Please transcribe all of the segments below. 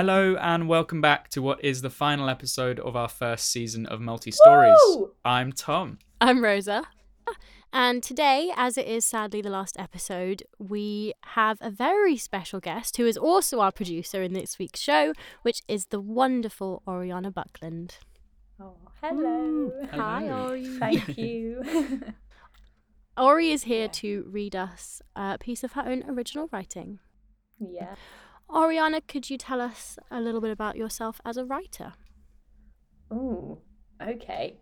Hello and welcome back to what is the final episode of our first season of Multi Stories. I'm Tom. I'm Rosa. And today, as it is sadly the last episode, we have a very special guest who is also our producer in this week's show, which is the wonderful Oriana Buckland. Oh, hello. Hi, Hello. Ori. Thank you. Ori is here Yeah. to read us a piece of her own original writing. yeah. Oriana, could you tell us a little bit about yourself as a writer? Oh, okay.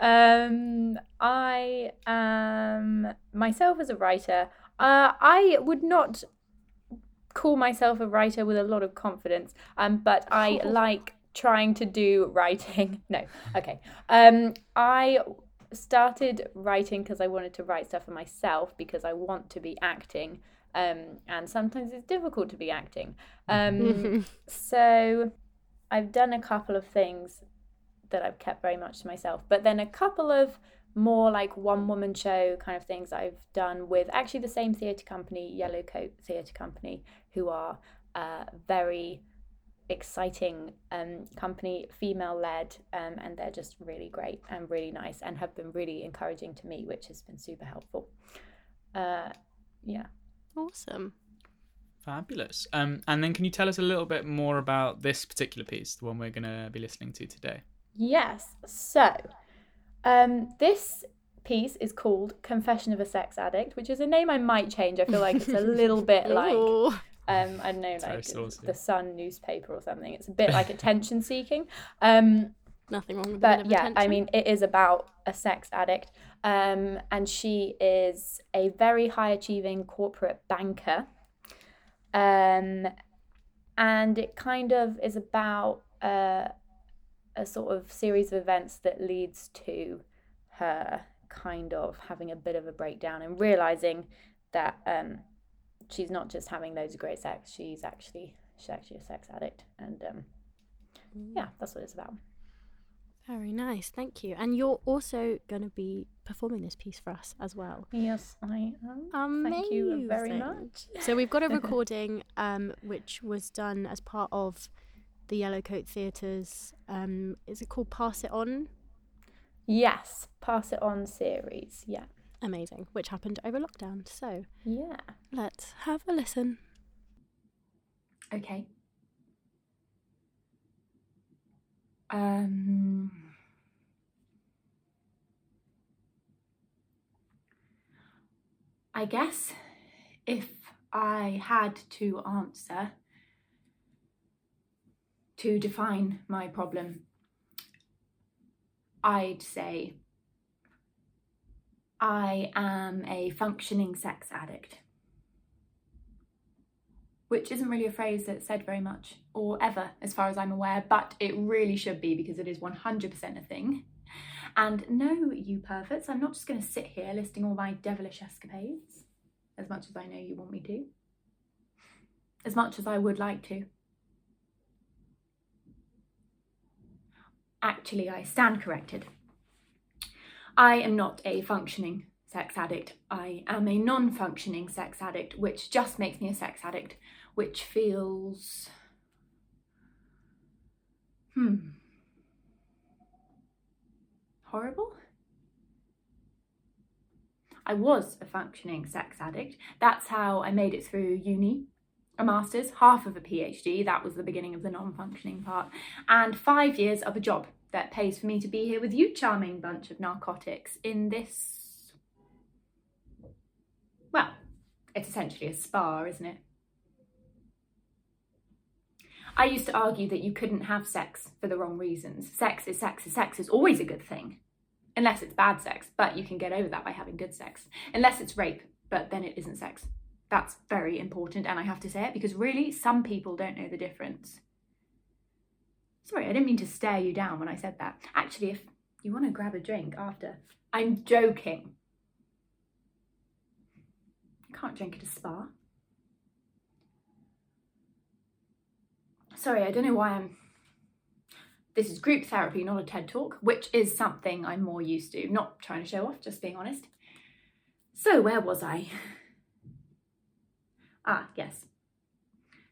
Um, I am myself as a writer. Uh, I would not call myself a writer with a lot of confidence. Um, but I like trying to do writing. No, okay. Um, I started writing because I wanted to write stuff for myself because I want to be acting. Um, and sometimes it's difficult to be acting. Um, so I've done a couple of things that I've kept very much to myself, but then a couple of more like one woman show kind of things I've done with actually the same theatre company, Yellow Coat Theatre Company, who are uh, very exciting um, company, female led, um, and they're just really great and really nice and have been really encouraging to me, which has been super helpful. Uh, yeah. Awesome. Fabulous. Um, and then can you tell us a little bit more about this particular piece, the one we're going to be listening to today? Yes. So, um, this piece is called Confession of a Sex Addict, which is a name I might change. I feel like it's a little bit like, um, I don't know, Very like the Sun newspaper or something. It's a bit like attention seeking. Um, Nothing wrong with a bit but of yeah, I mean, it is about a sex addict. Um, and she is a very high achieving corporate banker. Um, and it kind of is about uh, a sort of series of events that leads to her kind of having a bit of a breakdown and realizing that um, she's not just having loads of great sex; she's actually she's actually a sex addict. And um, yeah, that's what it's about. Very nice, thank you. And you're also going to be performing this piece for us as well. Yes, I am. Amazing. Thank you very much. So we've got a recording um, which was done as part of the Yellowcoat Theatre's. Um, is it called Pass It On? Yes, pass it on series. Yeah. Amazing, which happened over lockdown. So Yeah. let's have a listen. Okay. Um. I guess if I had to answer to define my problem, I'd say I am a functioning sex addict which isn't really a phrase that's said very much or ever, as far as I'm aware, but it really should be because it is 100% a thing. And no, you perverts, I'm not just going to sit here listing all my devilish escapades, as much as I know you want me to, as much as I would like to. Actually, I stand corrected. I am not a functioning sex addict. I am a non functioning sex addict, which just makes me a sex addict, which feels. Hmm. Horrible? I was a functioning sex addict. That's how I made it through uni. A master's, half of a PhD, that was the beginning of the non functioning part, and five years of a job that pays for me to be here with you, charming bunch of narcotics, in this well, it's essentially a spa, isn't it? I used to argue that you couldn't have sex for the wrong reasons. Sex is sex is sex is always a good thing. Unless it's bad sex, but you can get over that by having good sex. Unless it's rape, but then it isn't sex. That's very important, and I have to say it because really, some people don't know the difference. Sorry, I didn't mean to stare you down when I said that. Actually, if you want to grab a drink after, I'm joking. You can't drink at a spa. Sorry, I don't know why I'm. This is group therapy, not a TED talk, which is something I'm more used to. Not trying to show off, just being honest. So, where was I? Ah, yes.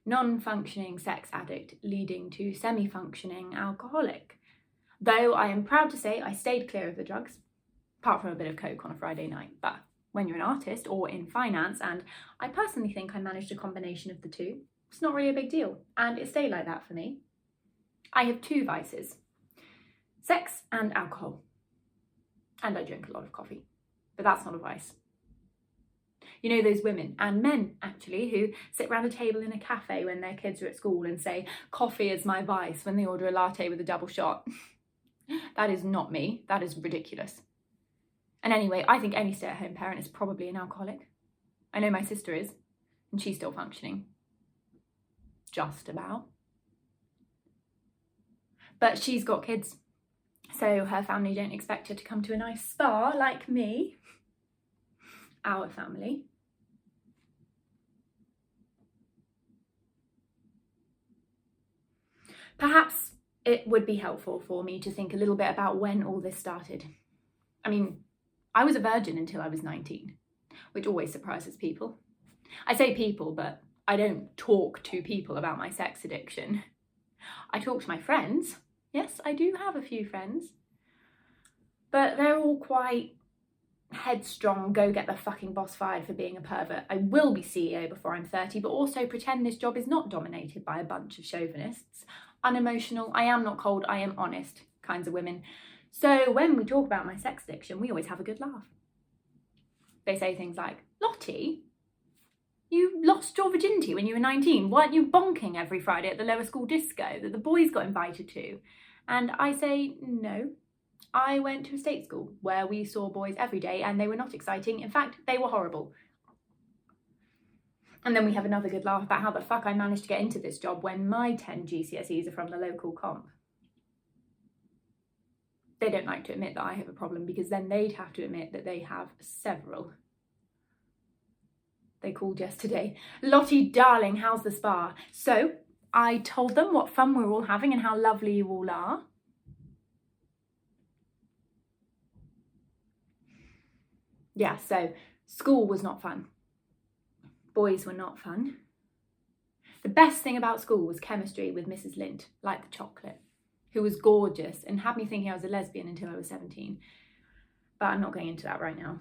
non functioning sex addict leading to semi functioning alcoholic. Though I am proud to say I stayed clear of the drugs, apart from a bit of coke on a Friday night. But when you're an artist or in finance, and I personally think I managed a combination of the two, it's not really a big deal, and it stayed like that for me. I have two vices sex and alcohol. And I drink a lot of coffee, but that's not a vice. You know, those women and men actually who sit round a table in a cafe when their kids are at school and say, Coffee is my vice when they order a latte with a double shot. that is not me. That is ridiculous. And anyway, I think any stay at home parent is probably an alcoholic. I know my sister is, and she's still functioning. Just about. But she's got kids, so her family don't expect her to come to a nice spa like me. Our family. Perhaps it would be helpful for me to think a little bit about when all this started. I mean, I was a virgin until I was 19, which always surprises people. I say people, but I don't talk to people about my sex addiction. I talk to my friends. Yes, I do have a few friends. But they're all quite headstrong, go get the fucking boss fired for being a pervert. I will be CEO before I'm 30, but also pretend this job is not dominated by a bunch of chauvinists. Unemotional, I am not cold, I am honest kinds of women. So when we talk about my sex addiction, we always have a good laugh. They say things like, Lottie, you lost your virginity when you were 19. Weren't you bonking every Friday at the lower school disco that the boys got invited to? And I say, no. I went to a state school where we saw boys every day and they were not exciting. In fact, they were horrible. And then we have another good laugh about how the fuck I managed to get into this job when my 10 GCSEs are from the local comp they don't like to admit that I have a problem because then they'd have to admit that they have several. They called yesterday, Lottie, darling, how's the spa? So I told them what fun we're all having and how lovely you all are. Yeah, so school was not fun. Boys were not fun. The best thing about school was chemistry with Mrs. Lindt, like the chocolate who was gorgeous and had me thinking I was a lesbian until I was 17. But I'm not going into that right now.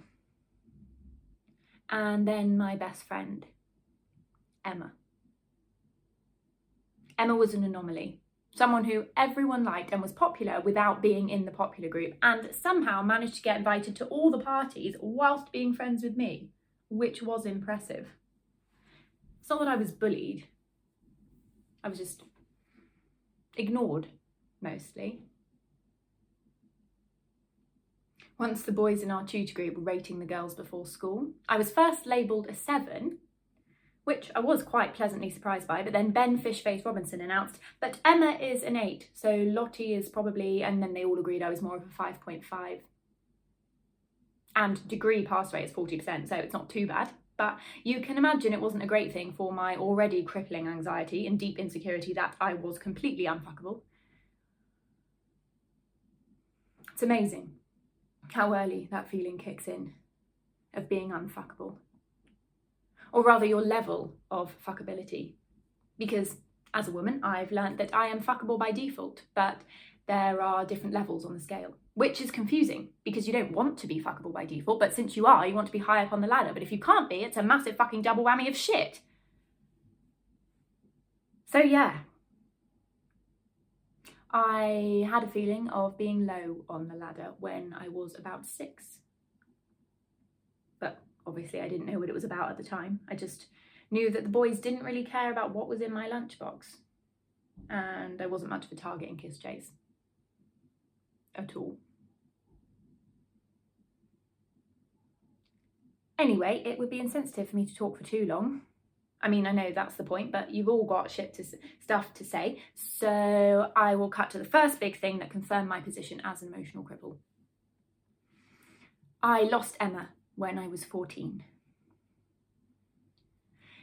And then my best friend, Emma. Emma was an anomaly. Someone who everyone liked and was popular without being in the popular group, and somehow managed to get invited to all the parties whilst being friends with me, which was impressive. It's not that I was bullied, I was just ignored mostly. Once the boys in our tutor group were rating the girls before school, I was first labelled a seven, which I was quite pleasantly surprised by, but then Ben Fishface Robinson announced, but Emma is an eight, so Lottie is probably, and then they all agreed I was more of a 5.5. And degree pass rate is 40%, so it's not too bad. But you can imagine it wasn't a great thing for my already crippling anxiety and deep insecurity that I was completely unfuckable. It's amazing how early that feeling kicks in of being unfuckable. Or rather, your level of fuckability. Because as a woman, I've learned that I am fuckable by default, but there are different levels on the scale, which is confusing because you don't want to be fuckable by default, but since you are, you want to be high up on the ladder. But if you can't be, it's a massive fucking double whammy of shit. So, yeah, I had a feeling of being low on the ladder when I was about six. Obviously, I didn't know what it was about at the time. I just knew that the boys didn't really care about what was in my lunchbox. And there wasn't much of a target in Kiss Chase. At all. Anyway, it would be insensitive for me to talk for too long, I mean, I know that's the point, but you've all got shit to stuff to say. So I will cut to the first big thing that confirmed my position as an emotional cripple. I lost Emma when I was 14.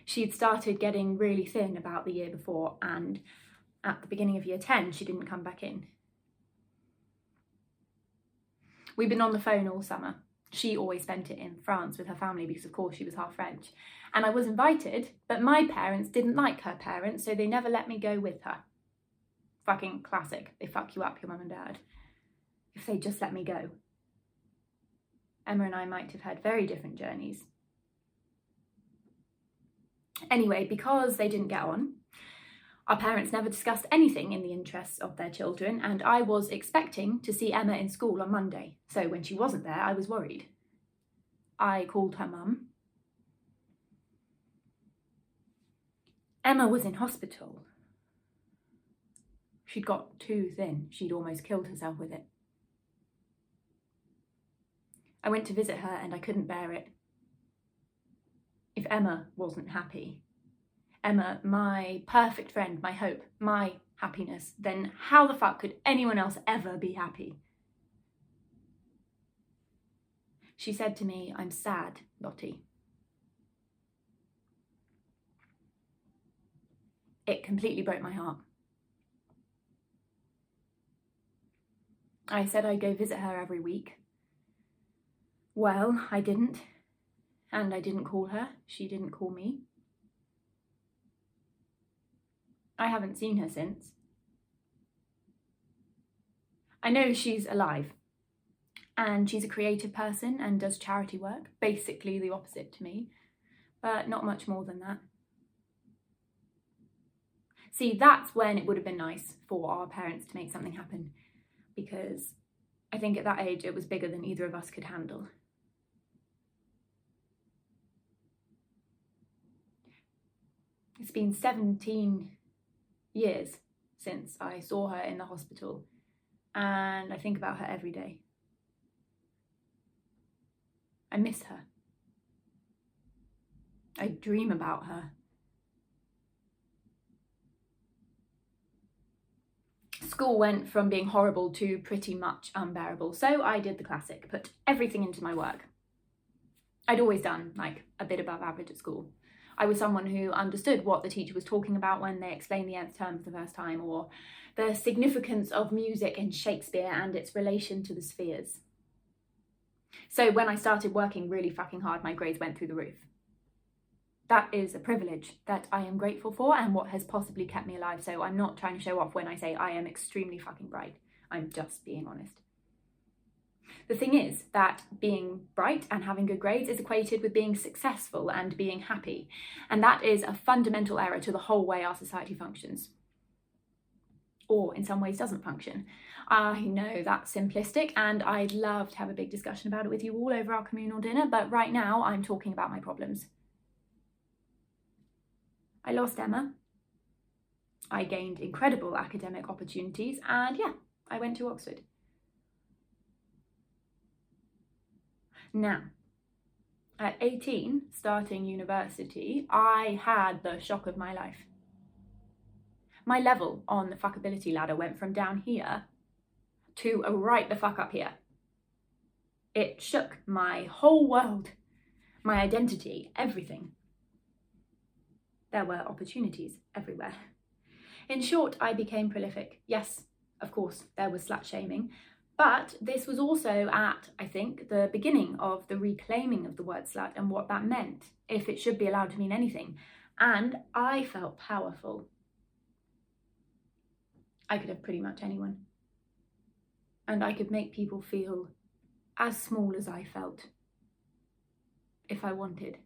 She'd started getting really thin about the year before, and at the beginning of year 10, she didn't come back in. We've been on the phone all summer, She always spent it in France with her family because, of course, she was half French. And I was invited, but my parents didn't like her parents, so they never let me go with her. Fucking classic. They fuck you up, your mum and dad. If they just let me go. Emma and I might have had very different journeys. Anyway, because they didn't get on, our parents never discussed anything in the interests of their children, and I was expecting to see Emma in school on Monday. So when she wasn't there, I was worried. I called her mum. Emma was in hospital. She'd got too thin. She'd almost killed herself with it. I went to visit her and I couldn't bear it. If Emma wasn't happy, Emma, my perfect friend, my hope, my happiness, then how the fuck could anyone else ever be happy? She said to me, I'm sad, Lottie. It completely broke my heart. I said I'd go visit her every week. Well, I didn't. And I didn't call her. She didn't call me. I haven't seen her since. I know she's alive and she's a creative person and does charity work, basically the opposite to me, but not much more than that. See, that's when it would have been nice for our parents to make something happen because I think at that age it was bigger than either of us could handle. It's been 17 years since I saw her in the hospital, and I think about her every day. I miss her. I dream about her. School went from being horrible to pretty much unbearable, so I did the classic, put everything into my work. I'd always done like a bit above average at school. I was someone who understood what the teacher was talking about when they explained the nth term for the first time, or the significance of music in Shakespeare and its relation to the spheres. So when I started working really fucking hard, my grades went through the roof. That is a privilege that I am grateful for and what has possibly kept me alive. So I'm not trying to show off when I say I am extremely fucking bright. I'm just being honest. The thing is that being bright and having good grades is equated with being successful and being happy. And that is a fundamental error to the whole way our society functions. Or in some ways doesn't function. I know that's simplistic and I'd love to have a big discussion about it with you all over our communal dinner, but right now I'm talking about my problems. I lost Emma. I gained incredible academic opportunities, and yeah, I went to Oxford. Now, at 18, starting university, I had the shock of my life. My level on the fuckability ladder went from down here to a right the fuck up here. It shook my whole world, my identity, everything. There were opportunities everywhere. In short, I became prolific. Yes, of course, there was slut shaming, but this was also at, I think, the beginning of the reclaiming of the word slut and what that meant, if it should be allowed to mean anything. And I felt powerful. I could have pretty much anyone. And I could make people feel as small as I felt, if I wanted.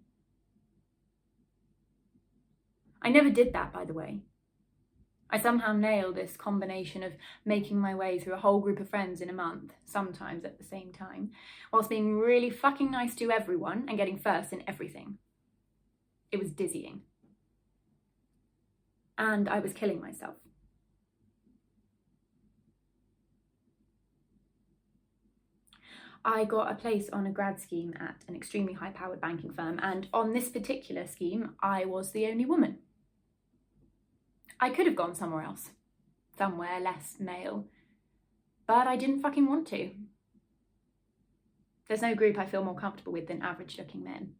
I never did that, by the way. I somehow nail this combination of making my way through a whole group of friends in a month, sometimes at the same time, whilst being really fucking nice to everyone and getting first in everything. It was dizzying. And I was killing myself. I got a place on a grad scheme at an extremely high powered banking firm, and on this particular scheme, I was the only woman. I could have gone somewhere else, somewhere less male, but I didn't fucking want to. There's no group I feel more comfortable with than average looking men.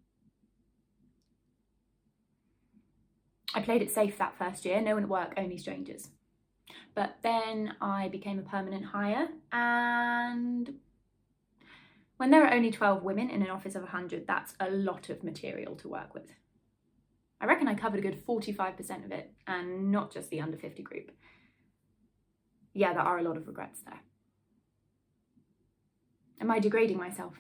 I played it safe that first year, no one at work, only strangers. But then I became a permanent hire and When there are only 12 women in an office of 100, that's a lot of material to work with. I reckon I covered a good 45% of it, and not just the under 50 group. Yeah, there are a lot of regrets there. Am I degrading myself?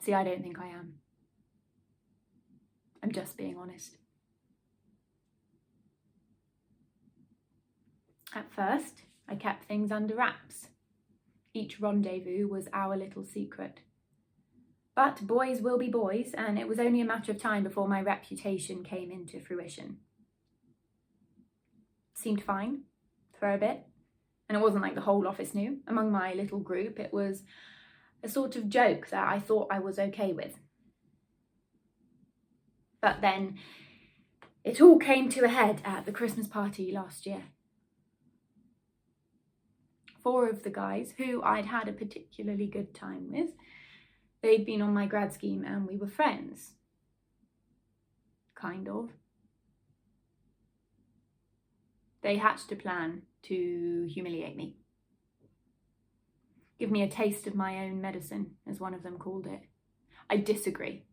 See, I don't think I am. I'm just being honest. At first, I kept things under wraps. Each rendezvous was our little secret. But boys will be boys, and it was only a matter of time before my reputation came into fruition. Seemed fine for a bit, and it wasn't like the whole office knew. Among my little group, it was a sort of joke that I thought I was okay with. But then it all came to a head at the Christmas party last year. Four of the guys who I'd had a particularly good time with, they'd been on my grad scheme and we were friends. Kind of. They hatched a plan to humiliate me. Give me a taste of my own medicine, as one of them called it. I disagree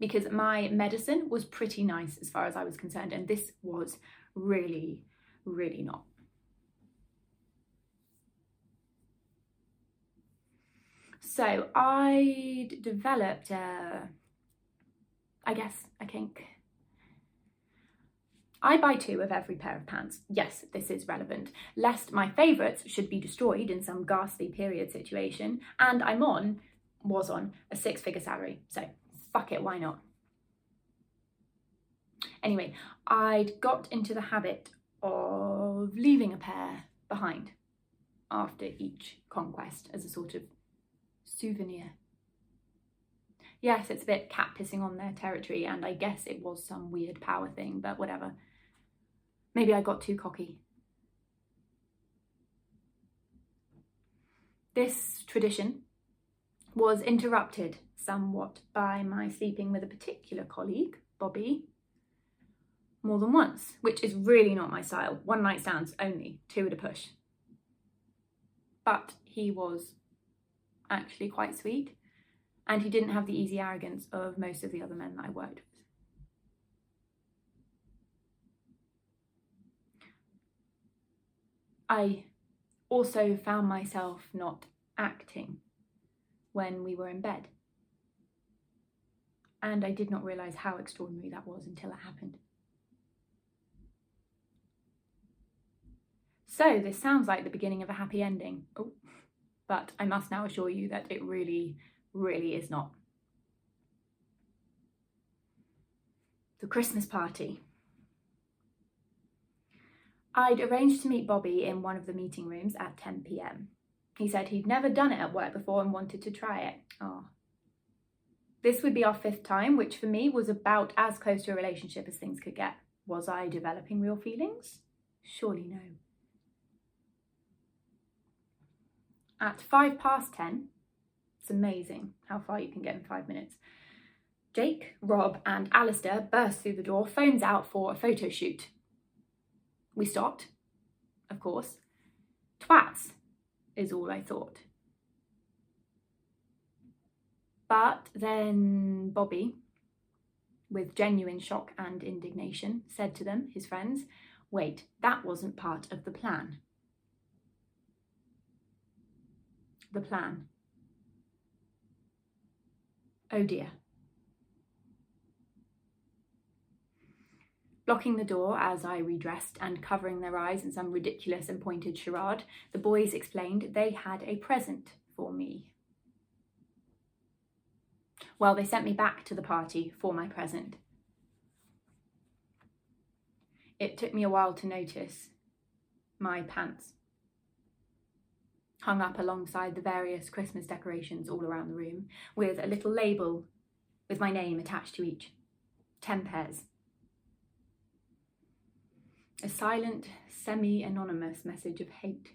because my medicine was pretty nice as far as I was concerned, and this was really, really not. So I developed a, I guess, a kink. I buy two of every pair of pants. Yes, this is relevant, lest my favourites should be destroyed in some ghastly period situation, and I'm on, was on, a six figure salary. So fuck it, why not? Anyway, I'd got into the habit of leaving a pair behind after each conquest as a sort of souvenir. Yes, it's a bit cat pissing on their territory, and I guess it was some weird power thing, but whatever. Maybe I got too cocky. This tradition was interrupted somewhat by my sleeping with a particular colleague, Bobby, more than once, which is really not my style. One night stands only, two at a push. But he was actually quite sweet, and he didn't have the easy arrogance of most of the other men that I worked with. I also found myself not acting when we were in bed. And I did not realise how extraordinary that was until it happened. So, this sounds like the beginning of a happy ending. Oh, but I must now assure you that it really, really is not. The Christmas party. I'd arranged to meet Bobby in one of the meeting rooms at 10 pm. He said he'd never done it at work before and wanted to try it. Oh. This would be our fifth time, which for me was about as close to a relationship as things could get. Was I developing real feelings? Surely no. At five past 10, it's amazing how far you can get in five minutes. Jake, Rob, and Alistair burst through the door, phones out for a photo shoot. We stopped, of course. Twats is all I thought. But then Bobby, with genuine shock and indignation, said to them, his friends, Wait, that wasn't part of the plan. The plan. Oh dear. Blocking the door as I redressed and covering their eyes in some ridiculous and pointed charade, the boys explained they had a present for me. Well, they sent me back to the party for my present. It took me a while to notice my pants hung up alongside the various Christmas decorations all around the room, with a little label with my name attached to each. Ten pairs. A silent, semi anonymous message of hate.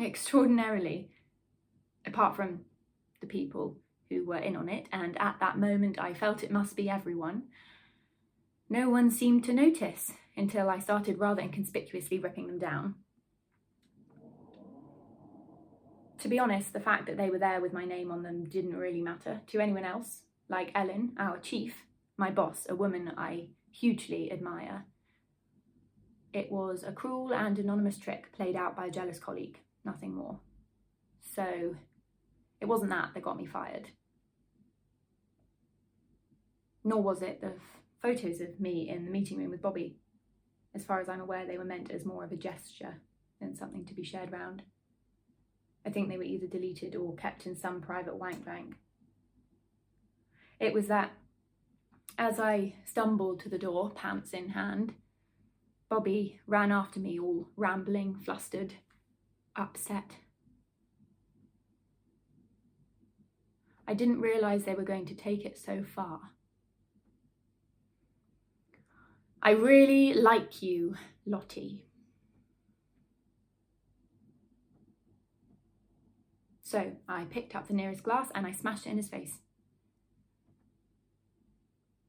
Extraordinarily, apart from the people who were in on it, and at that moment I felt it must be everyone, no one seemed to notice until I started rather inconspicuously ripping them down. To be honest, the fact that they were there with my name on them didn't really matter to anyone else, like Ellen, our chief, my boss, a woman I hugely admire. It was a cruel and anonymous trick played out by a jealous colleague, nothing more. So it wasn't that that got me fired. Nor was it the photos of me in the meeting room with Bobby. As far as I'm aware, they were meant as more of a gesture than something to be shared round. I think they were either deleted or kept in some private wank bank. It was that as I stumbled to the door, pants in hand, Bobby ran after me, all rambling, flustered, upset. I didn't realise they were going to take it so far. I really like you, Lottie. So I picked up the nearest glass and I smashed it in his face.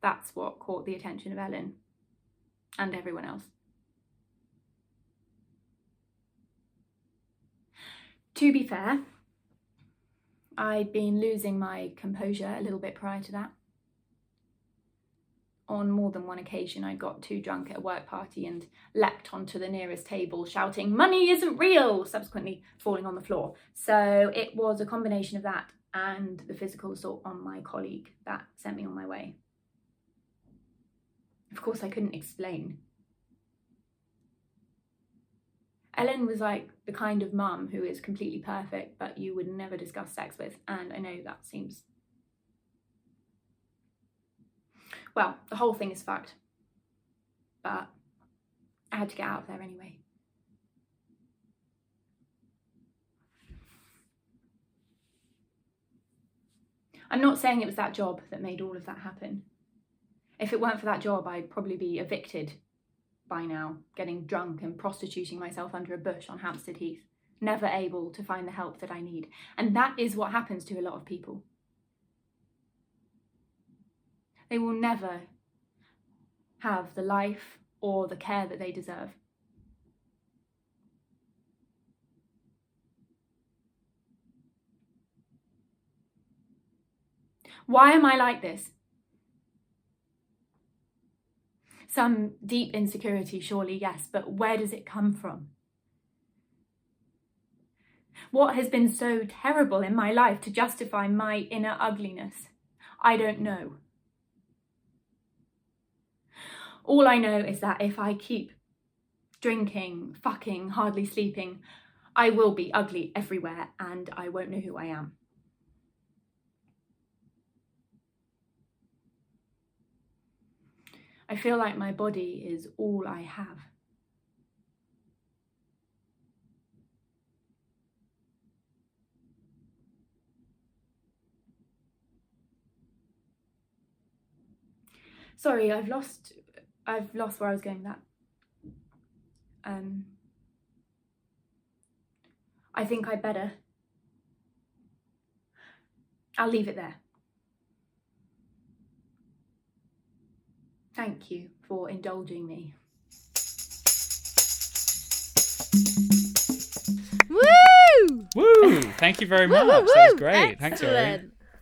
That's what caught the attention of Ellen and everyone else. To be fair, I'd been losing my composure a little bit prior to that. On more than one occasion, I got too drunk at a work party and leapt onto the nearest table, shouting, Money isn't real! subsequently falling on the floor. So it was a combination of that and the physical assault on my colleague that sent me on my way. Of course, I couldn't explain. Ellen was like the kind of mum who is completely perfect, but you would never discuss sex with, and I know that seems. Well, the whole thing is fucked. But I had to get out of there anyway. I'm not saying it was that job that made all of that happen. If it weren't for that job, I'd probably be evicted by now, getting drunk and prostituting myself under a bush on Hampstead Heath, never able to find the help that I need. And that is what happens to a lot of people. They will never have the life or the care that they deserve. Why am I like this? Some deep insecurity, surely, yes, but where does it come from? What has been so terrible in my life to justify my inner ugliness? I don't know. All I know is that if I keep drinking, fucking, hardly sleeping, I will be ugly everywhere and I won't know who I am. I feel like my body is all I have. Sorry, I've lost I've lost where I was going with that. Um I think I better I'll leave it there. Thank you for indulging me. Woo! Woo! Thank you very Woo, much. woo, That was woo. great. Thanks, Ori.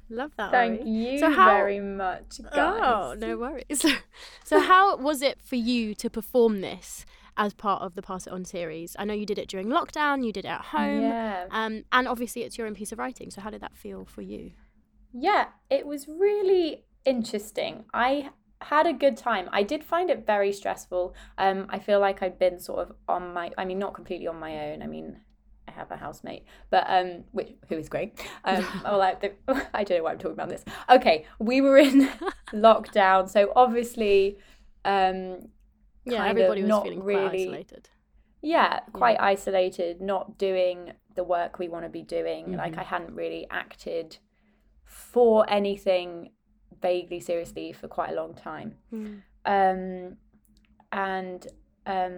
Love that. Thank Ori. you So how- very much, guys. Oh, no worries. so, how was it for you to perform this as part of the Pass It On series? I know you did it during lockdown, you did it at home, Yeah. um, and obviously it's your own piece of writing. So, how did that feel for you? Yeah, it was really interesting. I had a good time. I did find it very stressful. Um, I feel like I'd been sort of on my, I mean, not completely on my own. I mean, have a housemate, but um, which who is great. Um, or like the, I don't know why I'm talking about this. Okay, we were in lockdown, so obviously, um, Yeah, everybody was not feeling quite really isolated. yeah quite isolated not doing the work we want to be doing like Mhm. i hadn't really acted for anything vaguely seriously for quite a long time Mm. um and um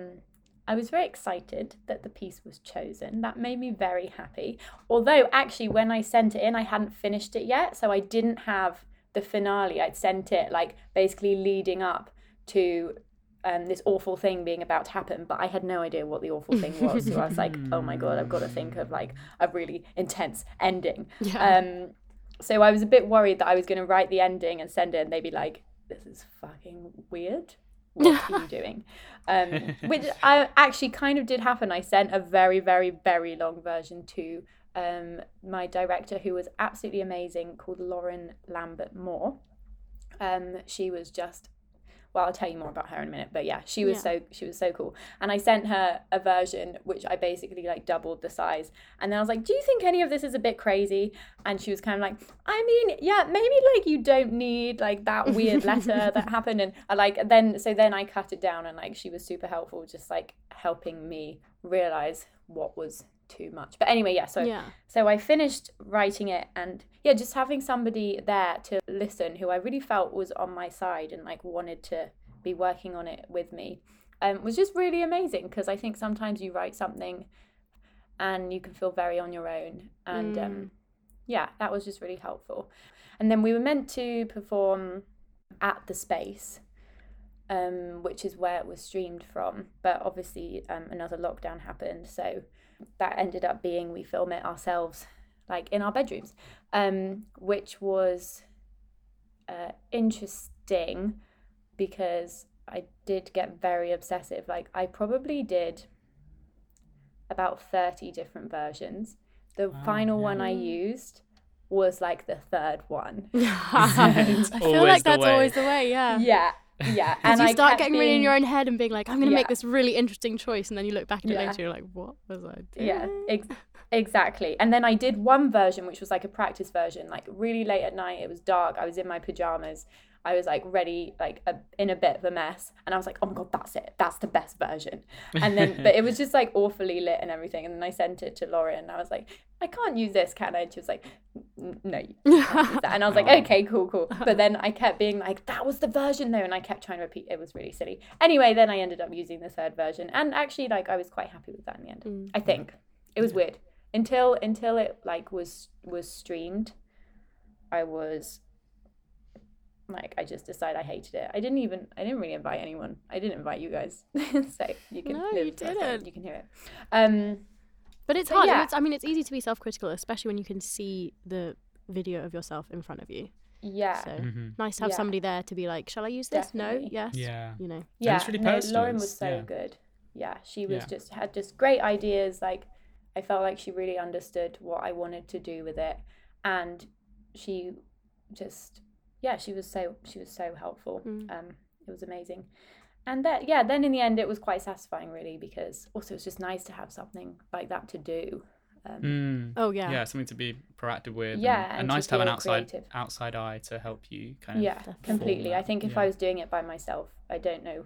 I was very excited that the piece was chosen. That made me very happy. Although, actually, when I sent it in, I hadn't finished it yet. So I didn't have the finale. I'd sent it like basically leading up to um, this awful thing being about to happen, but I had no idea what the awful thing was. so I was like, oh my god, I've got to think of like a really intense ending. Yeah. Um, so I was a bit worried that I was going to write the ending and send it, and they'd be like, "This is fucking weird. What are you doing?" Um, which I actually kind of did happen. I sent a very, very, very long version to um, my director, who was absolutely amazing, called Lauren Lambert Moore. Um, she was just well i'll tell you more about her in a minute but yeah she was Yeah. so she was so cool. And i sent her a version which i basically like doubled the size. And then i was like do you think any of this is a bit crazy? And she was kind of like i mean yeah maybe like you don't need like that weird letter that happened. And i like then so then i cut it down and like she was super helpful just like helping me realize what was too much but anyway yeah so yeah. so I finished writing it and yeah, just having somebody there to listen who I really felt was on my side and like wanted to be working on it with me um, was just really amazing because I think sometimes you write something and you can feel very on your own. And um, Mm. yeah, that was just really helpful. And then we were meant to perform at the space. Um, which is where it was streamed from, but obviously um, another lockdown happened, so that ended up being we film it ourselves like in our bedrooms um which was uh interesting because i did get very obsessive like i probably did about 30 different versions the Wow, final one i used was like the third one I feel always like that's way. always the way, yeah. yeah yeah And you I start getting really in your own head and being like, I'm going to Yeah. make this really interesting choice. And then you look back at it Yeah. later, you're like, what was I doing? Yeah, ex- exactly. And then I did one version, which was like a practice version, like really late at night. It was dark. I was in my pajamas. I was like ready, like a, in a bit of a mess. And I was like, oh my God, that's it. That's the best version. And then, but it was just like awfully lit and everything. And then I sent it to Lauren and I was like, I can't use this, can I? And she was like, no, you can't use that. And I was like, Oh. okay, cool, cool. But then I kept being like, that was the version though. And I kept trying to repeat. It was really silly. Anyway, then I ended up using the third version. And actually, like, I was quite happy with that in the end. Mm. I think it was weird until until it like was was streamed. I was like, I just decided I hated it. I didn't even I didn't really invite anyone. I didn't invite you guys, so you can No, you was the first time didn't. You can hear it. Um, But it's But hard. yeah. It's, I mean, it's easy to be self critical, especially when you can see the video of yourself in front of you. yeah, So Mhm. nice to have Yeah. somebody there to be like, shall I use this? Definitely. No? Yes? Yeah. You know. yeah. it's really no, personal, Lauren was so yeah. good. Yeah, she was Yeah. just had just great ideas. Like I felt like she really understood what I wanted to do with it, and she just yeah, she was so she was so helpful. Mm. Um, it was amazing, and that yeah, then in the end it was quite satisfying really because also it's just nice to have something like that to do. Um, Mm. Oh, yeah. Yeah, something to be proactive with. Yeah, and, and and nice to have an outside creative. outside eye to help you kind of. yeah, completely. that, I think if yeah. I was doing it by myself, I don't know.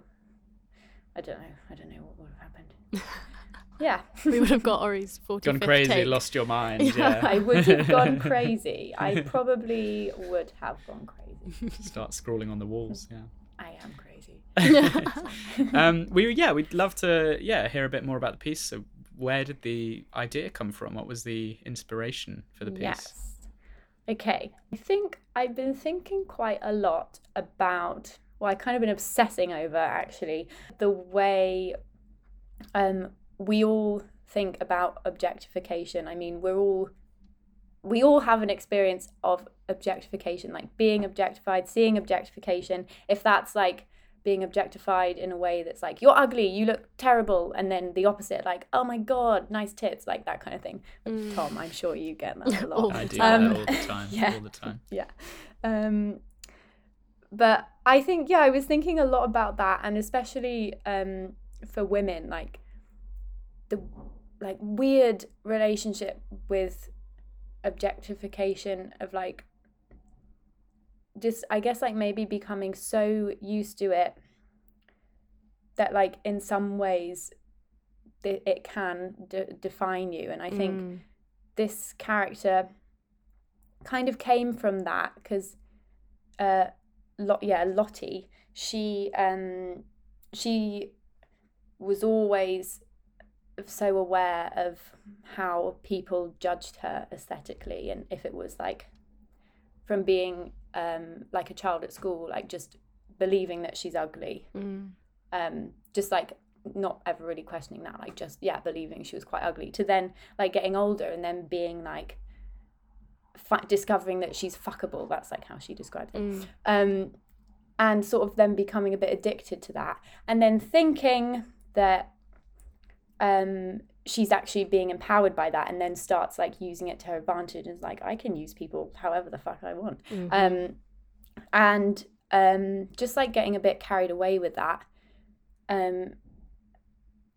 I don't know. I don't know what would have happened. yeah. we would have got Ori's 40 Gone crazy, take. lost your mind. Yeah. Yeah. I would have gone crazy. I probably would have gone crazy. Start scrawling on the walls. Yeah. I am crazy. um, we yeah, we'd love to yeah hear a bit more about the piece. So, where did the idea come from? What was the inspiration for the piece? Yes. Okay. I think I've been thinking quite a lot about, well, I've kind of been obsessing over actually the way um, we all think about objectification. I mean, we're all, we all have an experience of objectification, like being objectified, seeing objectification. If that's like being objectified in a way that's like, you're ugly, you look terrible, and then the opposite, like, oh my god, nice tits, like that kind of thing. Mm. Tom, I'm sure you get that a lot. All I the do time. that all the time. yeah. All the time. yeah. Um, but I think yeah, I was thinking a lot about that, and especially um, for women, like the like weird relationship with objectification of like just I guess like maybe becoming so used to it that like in some ways it, it can de- define you, and I think Mm. this character kind of came from that because uh Lot yeah Lottie she um she was always so aware of how people judged her aesthetically and if it was like from being um like a child at school like just believing that she's ugly Mm. um, just like not ever really questioning that, like just yeah, believing she was quite ugly. To then like getting older and then being like fi- discovering that she's fuckable. That's like how she described it. Mm. Um, and sort of then becoming a bit addicted to that, and then thinking that um she's actually being empowered by that and then starts like using it to her advantage and is like i can use people however the fuck i want Mhm. um and um just like getting a bit carried away with that um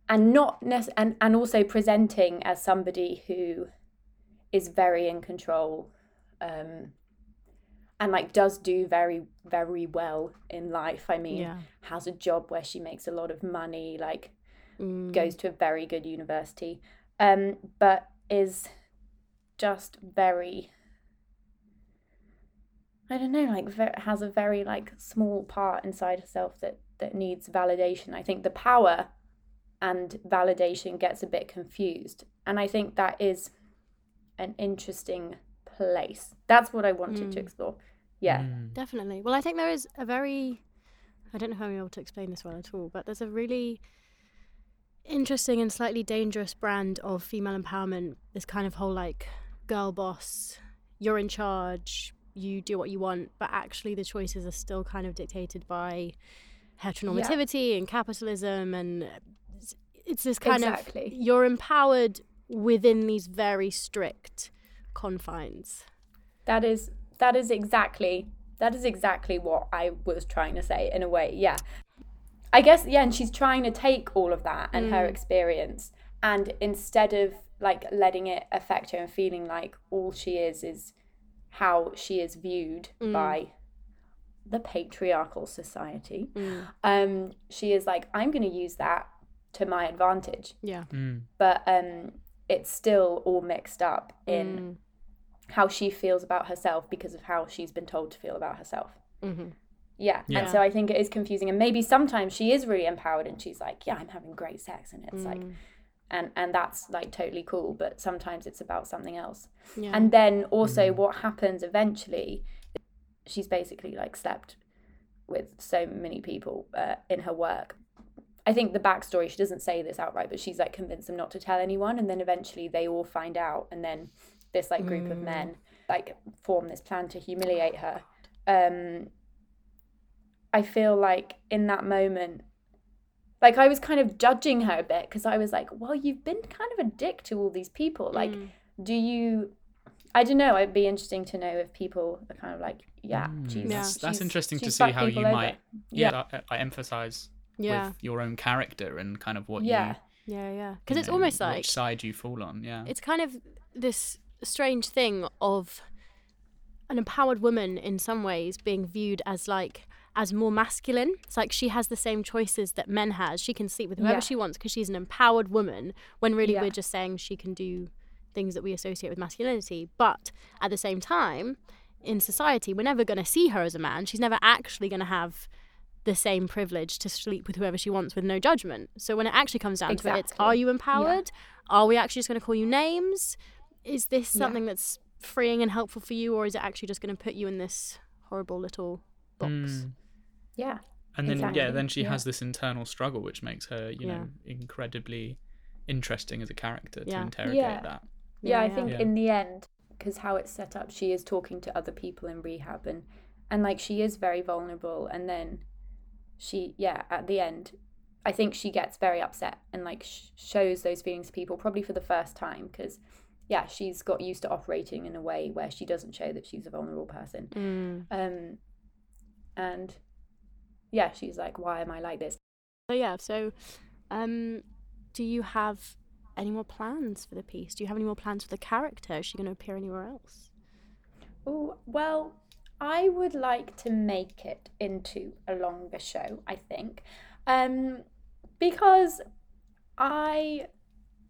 and not nec- and and also presenting as somebody who is very in control um and like does do very very well in life i mean yeah. has a job where she makes a lot of money like Mm. goes to a very good university um but is just very i don't know like ve- has a very like small part inside herself that that needs validation i think the power and validation gets a bit confused and i think that is an interesting place that's what i wanted to Mm. explore yeah Mm. Definitely. Well, I think there is a very, I don't know how I'm able to explain this well at all, but there's a really interesting and slightly dangerous brand of female empowerment. This kind of whole like girl boss, you're in charge, you do what you want, but actually the choices are still kind of dictated by heteronormativity and capitalism. And it's, it's this kind of, you're empowered within these very strict confines. That is that is exactly that is exactly what I was trying to say in a way. Yeah. I guess yeah, and she's trying to take all of that and her Mm. experience and instead of like letting it affect her and feeling like all she is is how she is viewed Mm. by the patriarchal society. Mm. Um she is like I'm going to use that to my advantage. Yeah. Mm. But um it's still all mixed up in Mm. how she feels about herself because of how she's been told to feel about herself. Mhm. Yeah. Yeah. And so I think it is confusing. And maybe sometimes she is really empowered and she's like, yeah, I'm having great sex. And it's like, Mm. and, and that's like totally cool. But sometimes it's about something else. Yeah. And then also Mm. what happens eventually, she's basically like slept with so many people uh, in her work. I think the backstory, she doesn't say this outright, but she's like convinced them not to tell anyone. And then eventually they all find out. And then this like group of Mm. men like form this plan to humiliate her. Um, I feel like in that moment, like I was kind of judging her a bit because I was like, well, you've been kind of a dick to all these people. Like, Mm. do you i don't know it'd be interesting to know if people are kind of like yeah Mm, she's, That's, that's interesting to see how you over. might yeah, I, I emphasize yeah. with your own character and kind of what yeah you Yeah, yeah. you Because it's know, almost like which side you fall on. Yeah. it's kind of this strange thing of an empowered woman in some ways being viewed as like as more masculine. It's like she has the same choices that men has. She can sleep with whoever Yeah. she wants because she's an empowered woman. When really Yeah. we're just saying she can do things that we associate with masculinity. But at the same time, in society, we're never going to see her as a man. She's never actually going to have the same privilege to sleep with whoever she wants with no judgment. So when it actually comes down to it, it's are you empowered? Are we actually just going to call you names? Is this Yeah. something that's freeing and helpful for you, or is it actually just going to put you in this horrible little box? Mm. Yeah And then yeah, then she yeah. has this internal struggle, which makes her, you Yeah. know, incredibly interesting as a character to Yeah. interrogate Yeah. that. yeah, i think Yeah. in the end because how it's set up she is talking to other people in rehab and and like she is very vulnerable and then she yeah at the end i think she gets very upset and like sh- shows those feelings to people probably for the first time because yeah she's got used to operating in a way where she doesn't show that she's a vulnerable person Mm. um and yeah she's like why am i like this So yeah, so um, do you have any more plans for the piece? Do you have any more plans for the character? Is she going to appear anywhere else? oh well i would like to make it into a longer show i think um because i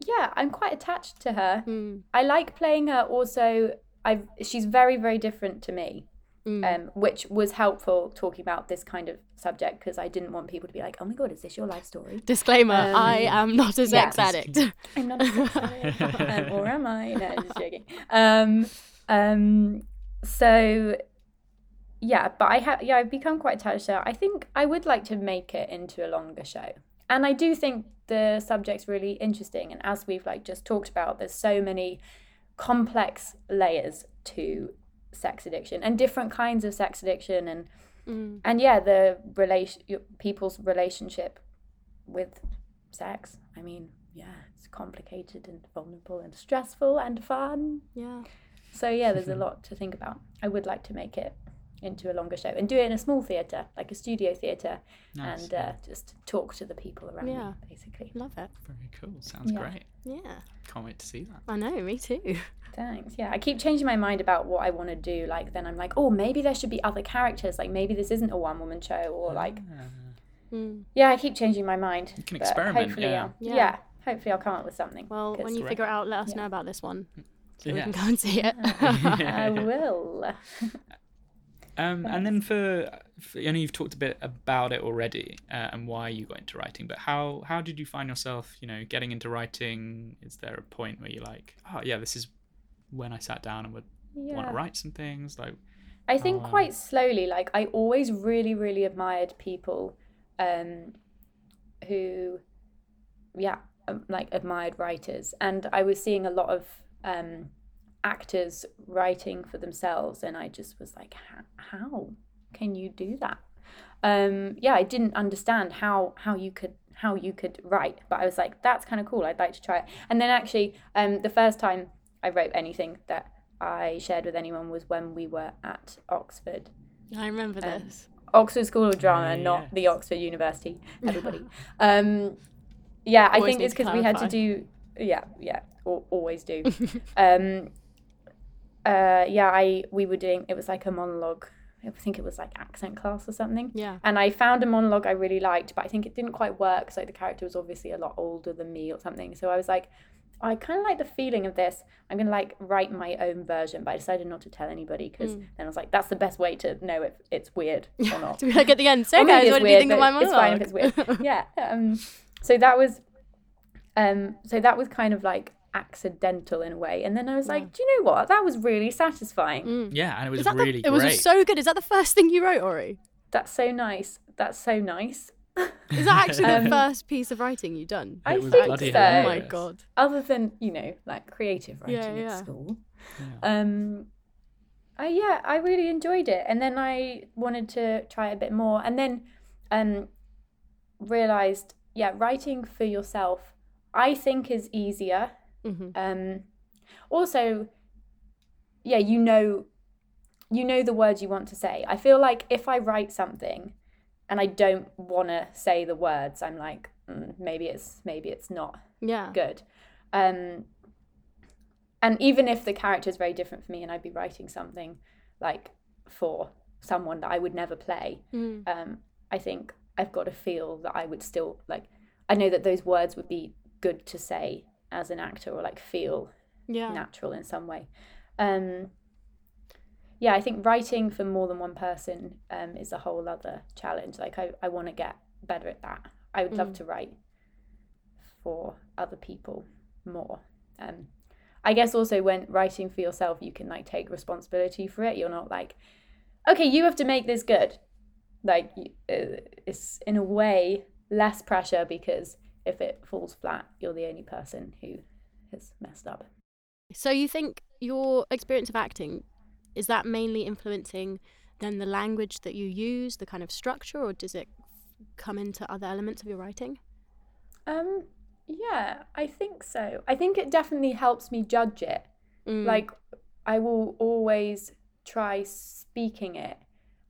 yeah i'm quite attached to her Mm. i like playing her also i've she's very very different to me Mm. um, which was helpful talking about this kind of subject because I didn't want people to be like, "Oh my god, is this your life story?" Disclaimer: um, I am not a sex yeah. addict. I'm not a sex addict, um, or am I? No, just joking. Um, um, so yeah, but I have yeah, I've become quite attached to it. I think I would like to make it into a longer show. And I do think the subject's really interesting and as we've like just talked about, there's so many complex layers to sex addiction and different kinds of sex addiction and Mm. and yeah, the relation people's relationship with sex. I mean, yeah, it's complicated and vulnerable and stressful and fun. Yeah. So yeah, there's a lot to think about. I would like to make it into a longer show and do it in a small theatre, like a studio theatre, Nice. and uh, just talk to the people around Yeah. me, basically. Love it. Very cool. Sounds Yeah. great. Yeah. Can't wait to see that. I know, me too. Thanks. Yeah, I keep changing my mind about what I want to do. Like then I'm like, oh, maybe there should be other characters. Like maybe this isn't a one woman show, or like Ah. Mm. yeah, I keep changing my mind. You can experiment, Hopefully, yeah. I'll, Yeah. yeah. Hopefully, I'll come up with something. Well, when you Great. figure it out, let us Yeah. know about this one. So we can go and see it. I will. Um, and then for, for, I know you've talked a bit about it already uh, and why you got into writing, but how how did you find yourself, you know, getting into writing? Is there a point where you're like, oh yeah, this is when I sat down and would want to write some things? Like, I think Um, quite slowly. Like I always really, really admired people um, who, yeah, um, like admired writers, and I was seeing a lot of um, actors writing for themselves, and I just was like, "Ho- how can you do that? Um, yeah, I didn't understand how how you could how you could write, but I was like, that's kind of cool. I'd like to try it. And then actually, um, the first time I wrote anything that I shared with anyone was when we were at Oxford. I remember Um, this. Oxford School of Drama, Ah, not the. Oxford University. Everybody. um, yeah, I think it's because we had to do. Yeah, yeah, always do. um, uh, yeah, I we were doing. It was like a monologue. I think it was like accent class or something. Yeah. And I found a monologue I really liked, but I think it didn't quite work. So the character was obviously a lot older than me or something. So I was like, I kind of like the feeling of this. I'm gonna like write my own version, but I decided not to tell anybody because Mm. then I was like, that's the best way to know if it's weird or not. To be like at the end, so guys, it's what do you weird, think of my but it's fine if it's weird. yeah. Um, so that was, um, so that was kind of like accidental in a way, and then I was Yeah. like, do you know what? That was really satisfying. Mm. yeah, and it was Is that the- really it was so good. Is that the first thing you wrote, Ori? That's so nice. That's so nice. Is that actually the Um, first piece of writing you've done? I think bloody so. Oh my god. Other than you know, like creative writing Yeah, at school. Yeah. Um, I, yeah, I really enjoyed it, and then I wanted to try a bit more, and then um, realized, yeah, writing for yourself, I think is easier. hmm Um, also, yeah, you know, you know the words you want to say. I feel like if I write something, and I don't want to say the words, I'm like, mm, maybe it's maybe it's not Yeah. good. Um, and even if the character is very different for me, and I'd be writing something like for someone that I would never play, Mm. um, I think I've got to feel that I would still like. I know that those words would be good to say as an actor, or like feel Yeah. natural in some way. Um, yeah, I think writing for more than one person um, is a whole other challenge. Like I, I want to get better at that. I would love Mm. to write for other people more. Um, I guess also when writing for yourself, you can like take responsibility for it. You're not like, okay, you have to make this good. Like uh, it's in a way less pressure because if it falls flat, you're the only person who has messed up. So you think your experience of acting is that mainly influencing then the language that you use, the kind of structure, or does it come into other elements of your writing? Um, yeah, I think so. I think it definitely helps me judge it. Mm. Like, I will always try speaking it.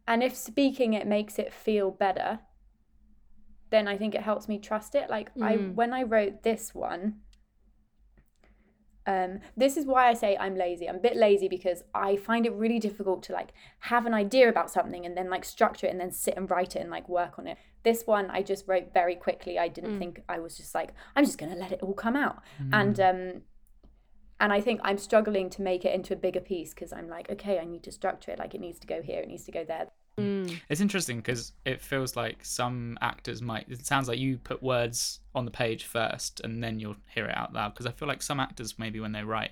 And if speaking it makes it feel better, then I think it helps me trust it. Like, I Mm. when I wrote this one, um, this is why I say I'm lazy. I'm a bit lazy because I find it really difficult to like have an idea about something and then like structure it and then sit and write it and like work on it. This one I just wrote very quickly. I didn't Mm. think I was just like I'm just gonna let it all come out. Mm. And um, and I think I'm struggling to make it into a bigger piece because I'm like, okay, I need to structure it. Like it needs to go here. It needs to go there. Mm. It's interesting because it feels like some actors might. It sounds like you put words on the page first and then you'll hear it out loud. Because I feel like some actors, maybe when they write,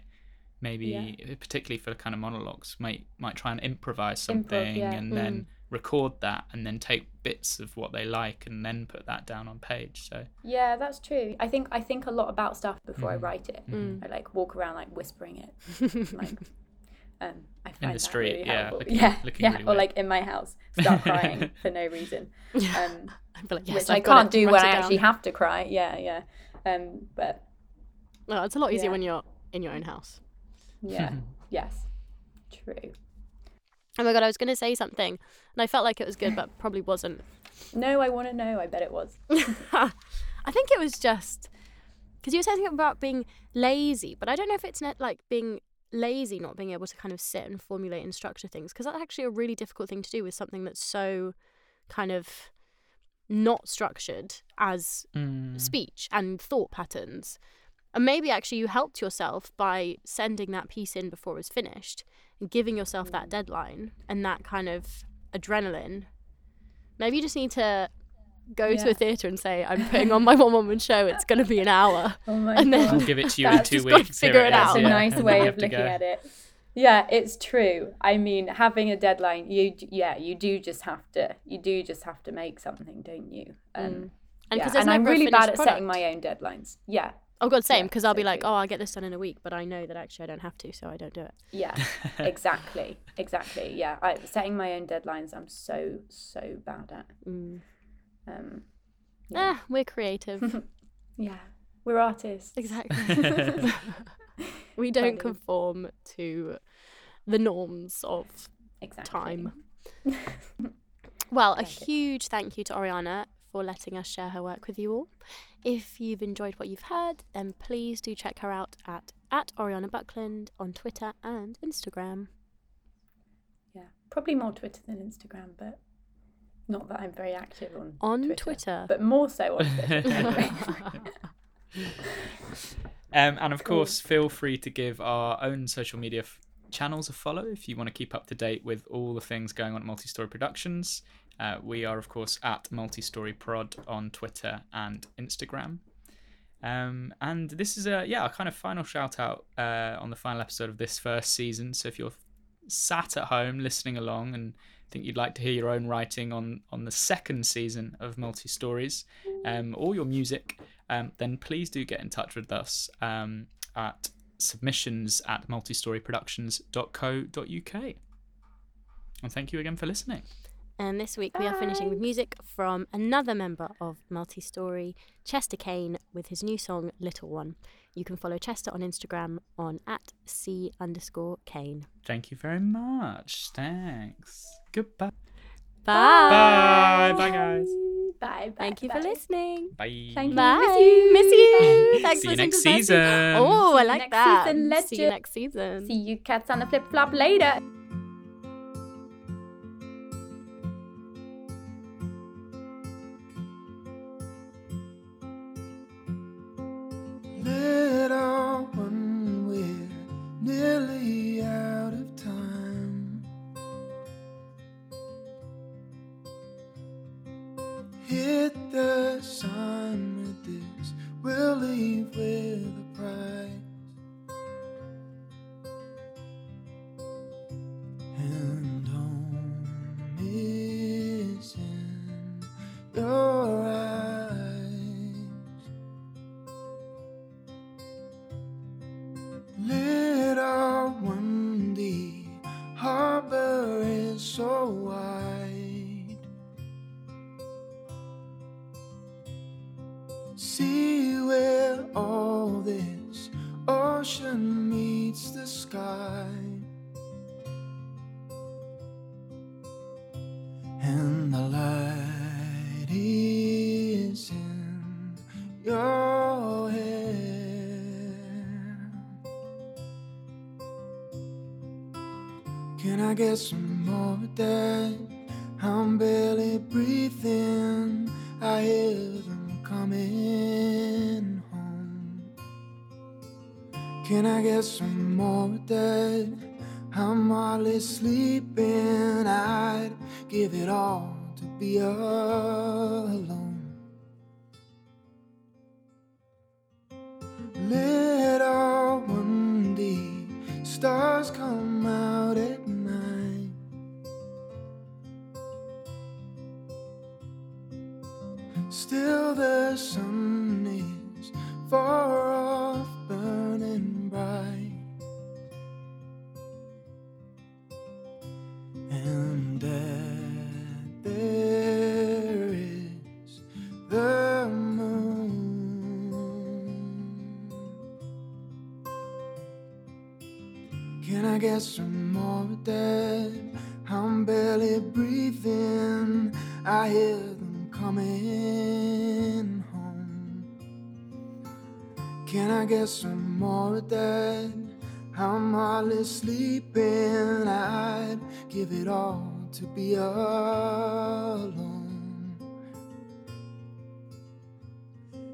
maybe particularly for kind of monologues might might try and improvise something yeah. and Mm. then record that and then take bits of what they like and then put that down on page so Yeah, that's true. I think I think a lot about stuff before I Mhm. write it. Mm. I like walk around like whispering it. Like um I find the that street, really yeah, looking- yeah, looking yeah, really or weird. like in my house, start crying for no reason. Yeah. Um I'd like, yes, which I've I can't it, do write when I down. actually have to cry. Yeah, yeah. Um but No, it's a lot easier Yeah. when you're in your own house. yeah, yes. True. Oh my god, I was going to say something, and I felt like it was good, but probably wasn't. No, I want to know. I bet it was. I think it was just because you were saying something about being lazy, but I don't know if it's not like being lazy, not being able to kind of sit and formulate and structure things, because that's actually a really difficult thing to do with something that's so kind of not structured as Mm. speech and thought patterns. And maybe actually you helped yourself by sending that piece in before it was finished and giving yourself that deadline and that kind of adrenaline. Maybe you just need to go to a theatre and say, I'm putting on my one woman show, it's going to be an hour. Oh my And then- god. we'll give it to you in two just weeks here figure it is, out. That's a nice and way of looking go. at it. Yeah, it's true. I mean, having a deadline, you yeah, you do just have to you do just have to make something, don't you? Um, And yeah, and I'm really bad at finished setting my own deadlines. Yeah, Oh god, same. Yeah, Because I'll be like, true. oh, I'll get this done in a week, but I know that actually I don't have to, so I don't do it. yeah, exactly, exactly. Yeah, I, setting my own deadlines, I'm so so bad at. Mm. Um, yeah. Ah, we're creative. yeah, we're artists. exactly. we don't Funny. conform to the norms of Exactly. time. Well, a huge thank you to Oriana for letting us share her work with you all. If you've enjoyed what you've heard, then please do check her out at, at Oriana Buckland on Twitter and Instagram. Yeah, probably more Twitter than Instagram, but not that I'm very active on On Twitter, Twitter. but more so on Twitter. Um, and of Cool. course, feel free to give our own social media f- channels a follow if you want to keep up to date with all the things going on at Multistory Productions. Uh, we are, of course, at Multistory Prod on Twitter and Instagram. Um, and this is a yeah, a kind of final shout out uh, on the final episode of this first season. So if you're sat at home listening along and think you'd like to hear your own writing on on the second season of Multi Stories, um, or your music, um, then please do get in touch with us um, at submissions at multistoryproductions.co.uk. And thank you again for listening. And this week we are finishing with music from another member of Multi Story, Chester Kane, with his new song Little One. You can follow Chester on Instagram on at C underscore Kane. Thank you very much. Thanks. Goodbye. Bye. Bye. Bye, guys. Bye. bye Thank you bye. for listening. Bye. Thank you. Bye. Miss you. Miss you. Thanks See for you next to season. Oh, I like Next that. season, let's See you next season. See you cats on the flip flop later. Get some more of that? I'm barely breathing. I hear them coming home. Can I get some get some more that? I'm barely breathing. I hear them coming home. Can I get some more that? I'm hardly sleeping. I'd give it all to be alone.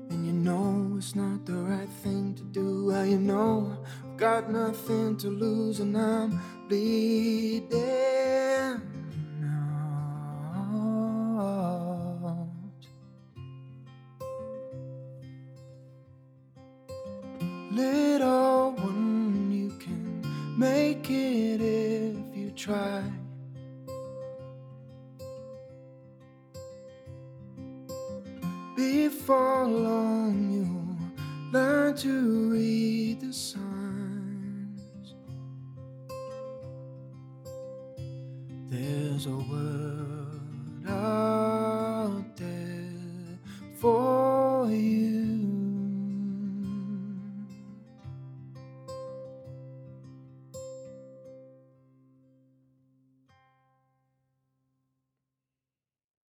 And you know it's not the right thing to do. Well, you know got nothing to lose, and I'm bleeding